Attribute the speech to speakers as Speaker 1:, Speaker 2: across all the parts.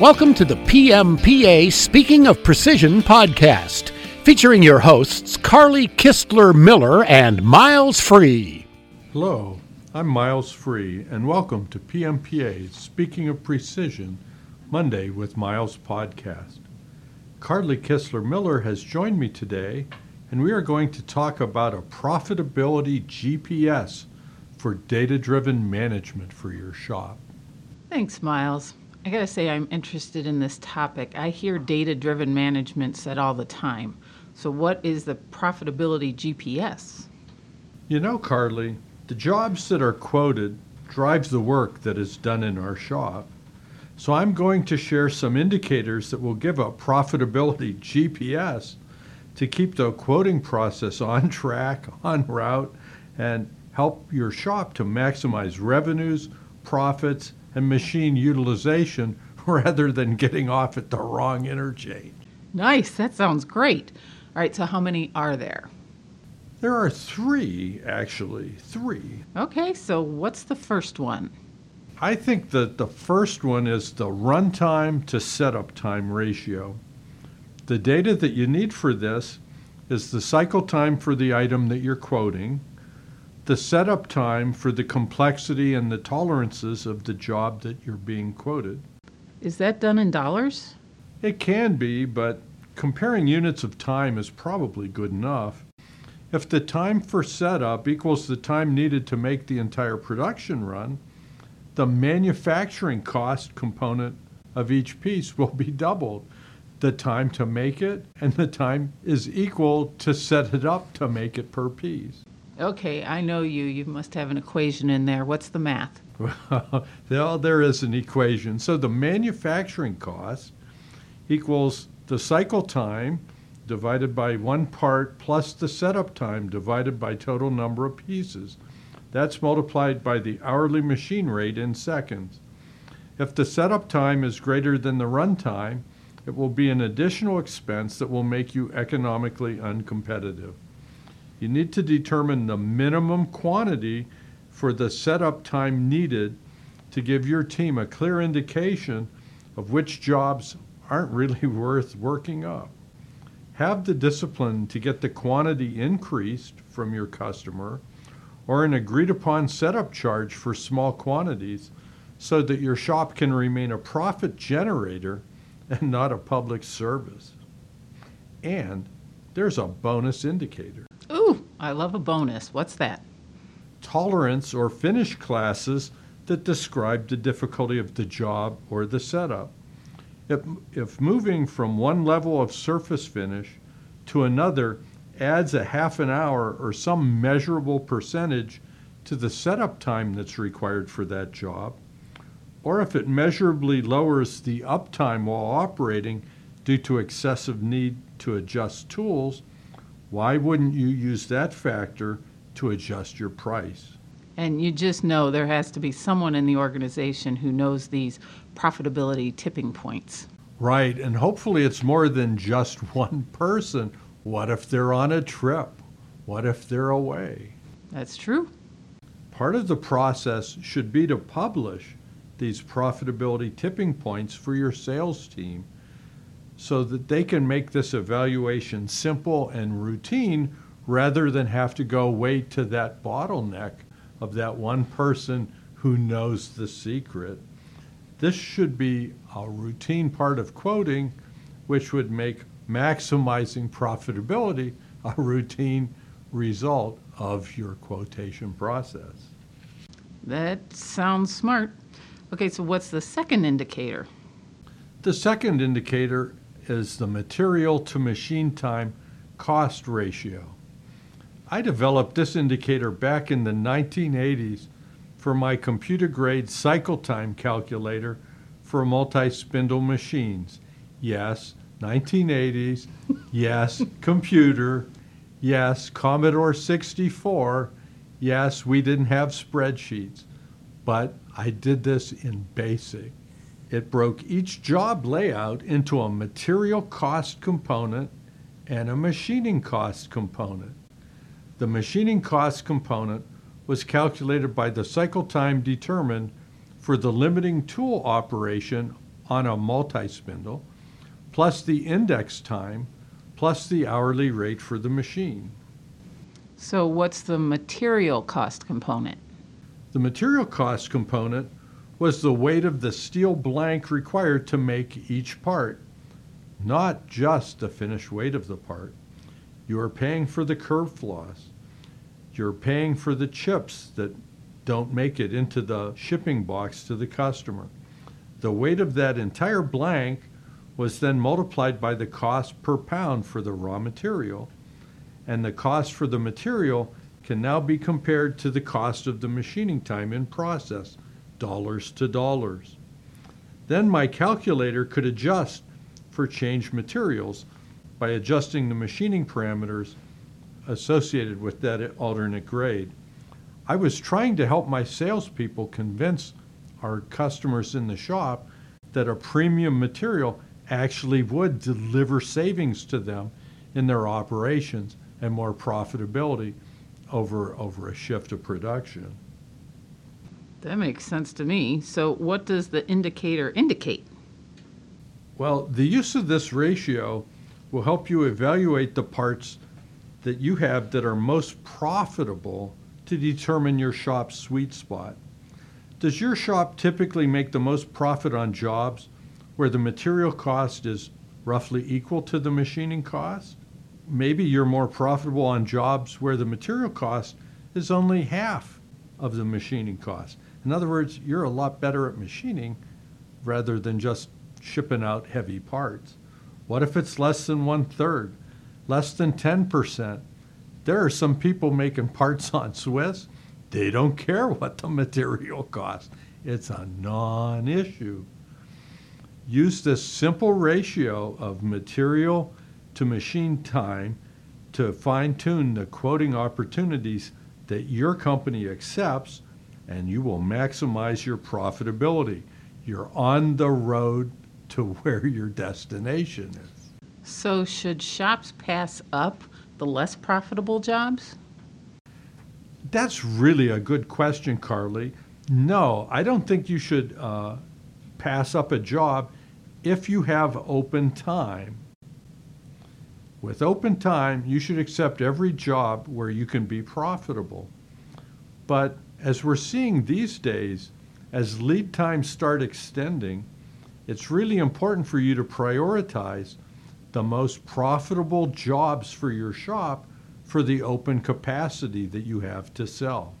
Speaker 1: Welcome to the PMPA Speaking of Precision podcast, featuring your hosts Carly Kistler Miller and Miles Free.
Speaker 2: Hello, I'm Miles Free, and welcome to PMPA Speaking of Precision Monday with Miles podcast. Carly Kistler Miller has joined me today, and we are going to talk about a profitability GPS for data driven management for your shop.
Speaker 3: Thanks, Miles. I gotta say, I'm interested in this topic. I hear data driven management said all the time. So, what is the profitability GPS?
Speaker 2: You know, Carly, the jobs that are quoted drives the work that is done in our shop. So, I'm going to share some indicators that will give a profitability GPS to keep the quoting process on track, on route, and help your shop to maximize revenues, profits, and machine utilization rather than getting off at the wrong interchange.
Speaker 3: Nice, that sounds great. All right, so how many are there?
Speaker 2: There are three, actually, three.
Speaker 3: Okay, so what's the first one?
Speaker 2: I think that the first one is the runtime to setup time ratio. The data that you need for this is the cycle time for the item that you're quoting, the setup time for the complexity and the tolerances of the job that you're being quoted.
Speaker 3: Is that done in dollars?
Speaker 2: It can be, but comparing units of time is probably good enough. If the time for setup equals the time needed to make the entire production run, the manufacturing cost component of each piece will be doubled. The time to make it and the time is equal to set it up to make it per piece.
Speaker 3: Okay, I know you. You must have an equation in there. What's the math?
Speaker 2: Well, there is an equation. So the manufacturing cost equals the cycle time divided by one part plus the setup time divided by total number of pieces. That's multiplied by the hourly machine rate in seconds. If the setup time is greater than the run time, it will be an additional expense that will make you economically uncompetitive you need to determine the minimum quantity for the setup time needed to give your team a clear indication of which jobs aren't really worth working up. Have the discipline to get the quantity increased from your customer or an agreed upon setup charge for small quantities so that your shop can remain a profit generator and not a public service. And there's a bonus indicator.
Speaker 3: Ooh, I love a bonus. What's that?
Speaker 2: Tolerance or finish classes that describe the difficulty of the job or the setup. If, if moving from one level of surface finish to another adds a half an hour or some measurable percentage to the setup time that's required for that job, or if it measurably lowers the uptime while operating due to excessive need to adjust tools, why wouldn't you use that factor to adjust your price?
Speaker 3: And you just know there has to be someone in the organization who knows these profitability tipping points.
Speaker 2: Right, and hopefully it's more than just one person. What if they're on a trip? What if they're away?
Speaker 3: That's true.
Speaker 2: Part of the process should be to publish these profitability tipping points for your sales team so that they can make this evaluation simple and routine rather than have to go wait to that bottleneck of that one person who knows the secret. This should be a routine part of quoting, which would make maximizing profitability a routine result of your quotation process.
Speaker 3: That sounds smart. Okay, so what's the second indicator?
Speaker 2: The second indicator is the material to machine time cost ratio. I developed this indicator back in the 1980s for my computer grade cycle time calculator for multi spindle machines. Yes, 1980s. yes, computer. Yes, Commodore 64. Yes, we didn't have spreadsheets. But I did this in BASIC. It broke each job layout into a material cost component and a machining cost component. The machining cost component was calculated by the cycle time determined for the limiting tool operation on a multi spindle, plus the index time, plus the hourly rate for the machine.
Speaker 3: So, what's the material cost component?
Speaker 2: The material cost component was the weight of the steel blank required to make each part, not just the finished weight of the part. You are paying for the curve flaws. You're paying for the chips that don't make it into the shipping box to the customer. The weight of that entire blank was then multiplied by the cost per pound for the raw material, and the cost for the material can now be compared to the cost of the machining time in process, dollars to dollars. Then my calculator could adjust for changed materials by adjusting the machining parameters associated with that alternate grade. I was trying to help my salespeople convince our customers in the shop that a premium material actually would deliver savings to them in their operations and more profitability over over a shift of production.
Speaker 3: That makes sense to me. So, what does the indicator indicate?
Speaker 2: Well, the use of this ratio will help you evaluate the parts that you have that are most profitable to determine your shop's sweet spot. Does your shop typically make the most profit on jobs where the material cost is roughly equal to the machining cost? maybe you're more profitable on jobs where the material cost is only half of the machining cost. In other words, you're a lot better at machining rather than just shipping out heavy parts. What if it's less than one third, less than 10%? There are some people making parts on Swiss. They don't care what the material costs. It's a non issue. Use this simple ratio of material to machine time to fine tune the quoting opportunities that your company accepts, and you will maximize your profitability. You're on the road to where your destination is.
Speaker 3: So, should shops pass up the less profitable jobs?
Speaker 2: That's really a good question, Carly. No, I don't think you should uh, pass up a job if you have open time with open time, you should accept every job where you can be profitable. But as we're seeing these days, as lead times start extending, it's really important for you to prioritize the most profitable jobs for your shop for the open capacity that you have to sell.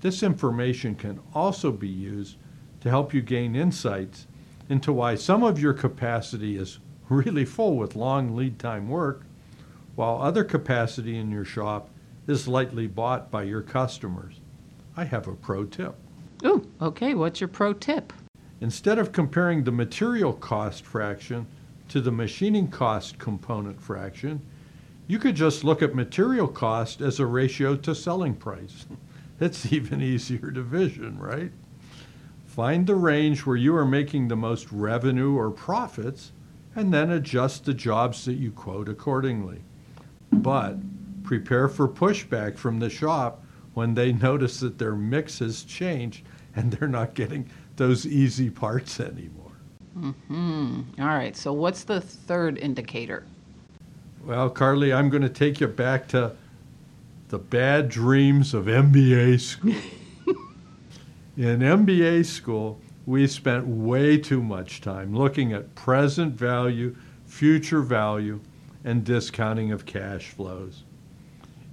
Speaker 2: This information can also be used to help you gain insights into why some of your capacity is really full with long lead time work, while other capacity in your shop is lightly bought by your customers. I have a pro tip.
Speaker 3: Ooh, okay, what's your pro tip?
Speaker 2: Instead of comparing the material cost fraction to the machining cost component fraction, you could just look at material cost as a ratio to selling price. It's even easier division, right? Find the range where you are making the most revenue or profits and then adjust the jobs that you quote accordingly. But prepare for pushback from the shop when they notice that their mix has changed and they're not getting those easy parts anymore.
Speaker 3: Hmm. All right. So what's the third indicator?
Speaker 2: Well, Carly, I'm going to take you back to the bad dreams of MBA school. In MBA school, we spent way too much time looking at present value, future value, and discounting of cash flows.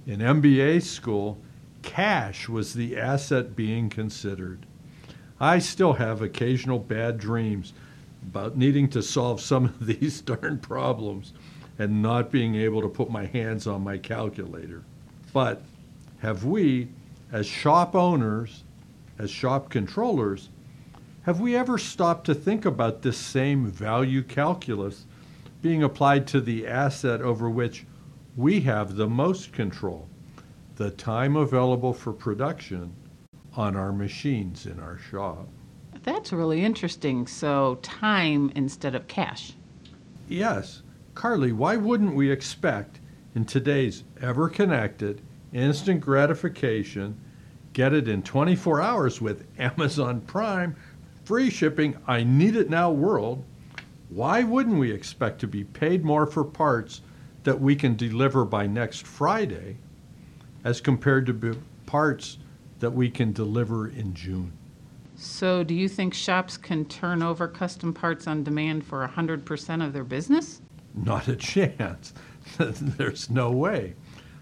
Speaker 2: In MBA school, cash was the asset being considered. I still have occasional bad dreams about needing to solve some of these darn problems and not being able to put my hands on my calculator. But have we, as shop owners, as shop controllers, have we ever stopped to think about this same value calculus being applied to the asset over which we have the most control, the time available for production on our machines in our shop?
Speaker 3: That's really interesting. So, time instead of cash.
Speaker 2: Yes. Carly, why wouldn't we expect in today's ever connected, instant gratification, get it in 24 hours with Amazon Prime free shipping, I need it now world, why wouldn't we expect to be paid more for parts that we can deliver by next Friday as compared to parts that we can deliver in June?
Speaker 3: So, do you think shops can turn over custom parts on demand for 100% of their business?
Speaker 2: Not a chance. There's no way.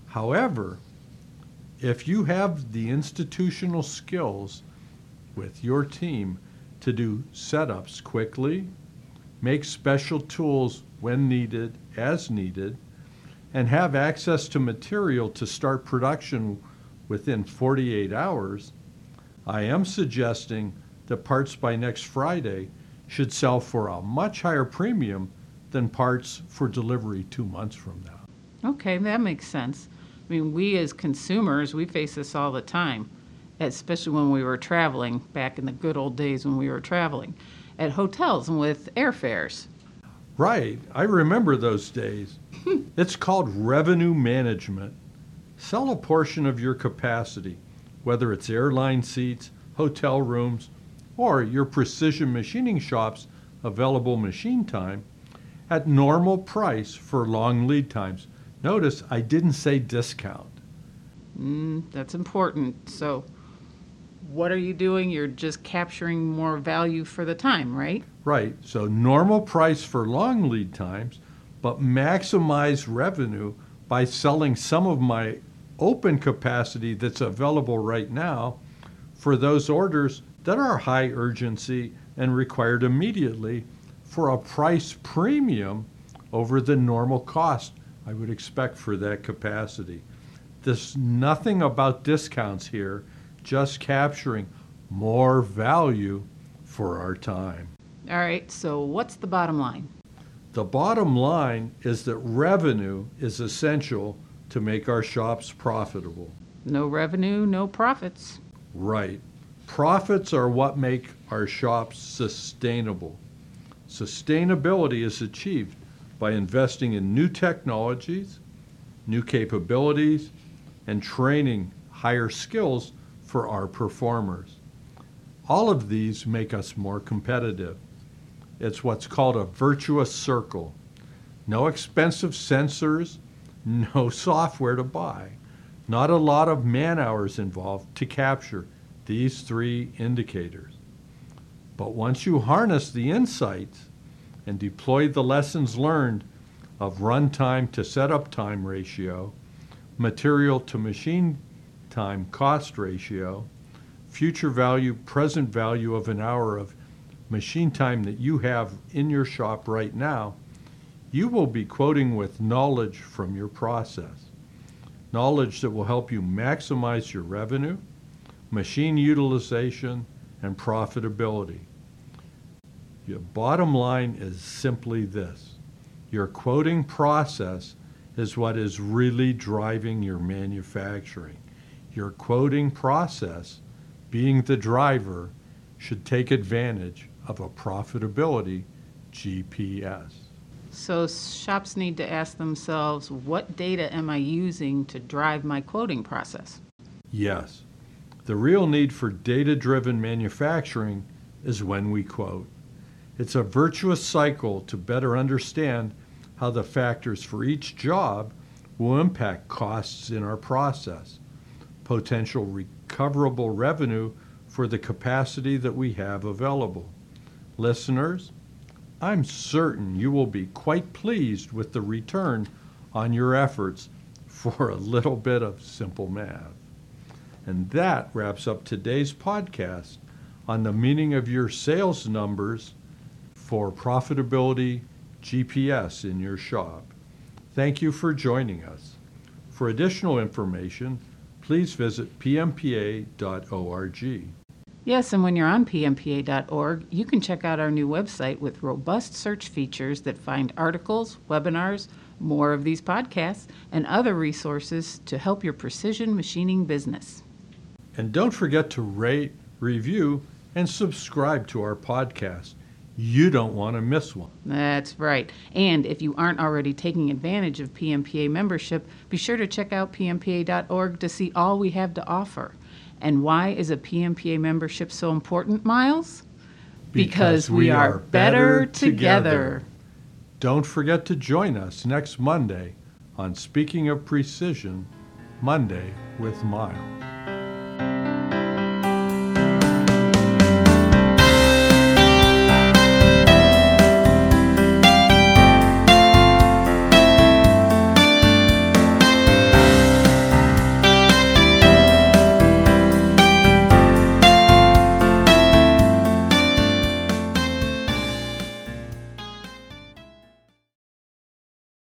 Speaker 2: However, if you have the institutional skills with your team to do setups quickly, make special tools when needed, as needed, and have access to material to start production within 48 hours, I am suggesting that parts by next Friday should sell for a much higher premium than parts for delivery two months from now.
Speaker 3: Okay, that makes sense. I mean, we as consumers, we face this all the time, especially when we were traveling back in the good old days when we were traveling at hotels and with airfares.
Speaker 2: Right. I remember those days. it's called revenue management. Sell a portion of your capacity, whether it's airline seats, hotel rooms, or your precision machining shop's available machine time, at normal price for long lead times. Notice I didn't say discount.
Speaker 3: Mm, that's important. So, what are you doing? You're just capturing more value for the time, right?
Speaker 2: Right. So, normal price for long lead times, but maximize revenue by selling some of my open capacity that's available right now for those orders that are high urgency and required immediately for a price premium over the normal cost I would expect for that capacity. There's nothing about discounts here, just capturing more value for our time.
Speaker 3: All right, so what's the bottom line?
Speaker 2: The bottom line is that revenue is essential to make our shops profitable.
Speaker 3: No revenue, no profits.
Speaker 2: Right. Profits are what make our shops sustainable. Sustainability is achieved by investing in new technologies, new capabilities, and training higher skills for our performers. All of these make us more competitive. It's what's called a virtuous circle. No expensive sensors, no software to buy, not a lot of man hours involved to capture these three indicators. But once you harness the insights and deploy the lessons learned of runtime to setup time ratio, material to machine time cost ratio, future value, present value of an hour of machine time that you have in your shop right now, you will be quoting with knowledge from your process. Knowledge that will help you maximize your revenue, machine utilization, and profitability. Your bottom line is simply this your quoting process is what is really driving your manufacturing. Your quoting process, being the driver, should take advantage of a profitability GPS.
Speaker 3: So, shops need to ask themselves what data am I using to drive my quoting process?
Speaker 2: Yes. The real need for data driven manufacturing is when we quote. It's a virtuous cycle to better understand how the factors for each job will impact costs in our process, potential recoverable revenue for the capacity that we have available. Listeners, I'm certain you will be quite pleased with the return on your efforts for a little bit of simple math. And that wraps up today's podcast on the meaning of your sales numbers for profitability GPS in your shop. Thank you for joining us. For additional information, please visit pmpa.org.
Speaker 3: Yes, and when you're on pmpa.org, you can check out our new website with robust search features that find articles, webinars, more of these podcasts, and other resources to help your precision machining business.
Speaker 2: And don't forget to rate, review, and subscribe to our podcast. You don't want to miss one.
Speaker 3: That's right. And if you aren't already taking advantage of PMPA membership, be sure to check out pmpa.org to see all we have to offer. And why is a PMPA membership so important, Miles? because we are better together.
Speaker 2: Don't forget to join us next Monday on Speaking of Precision, Monday with Mile.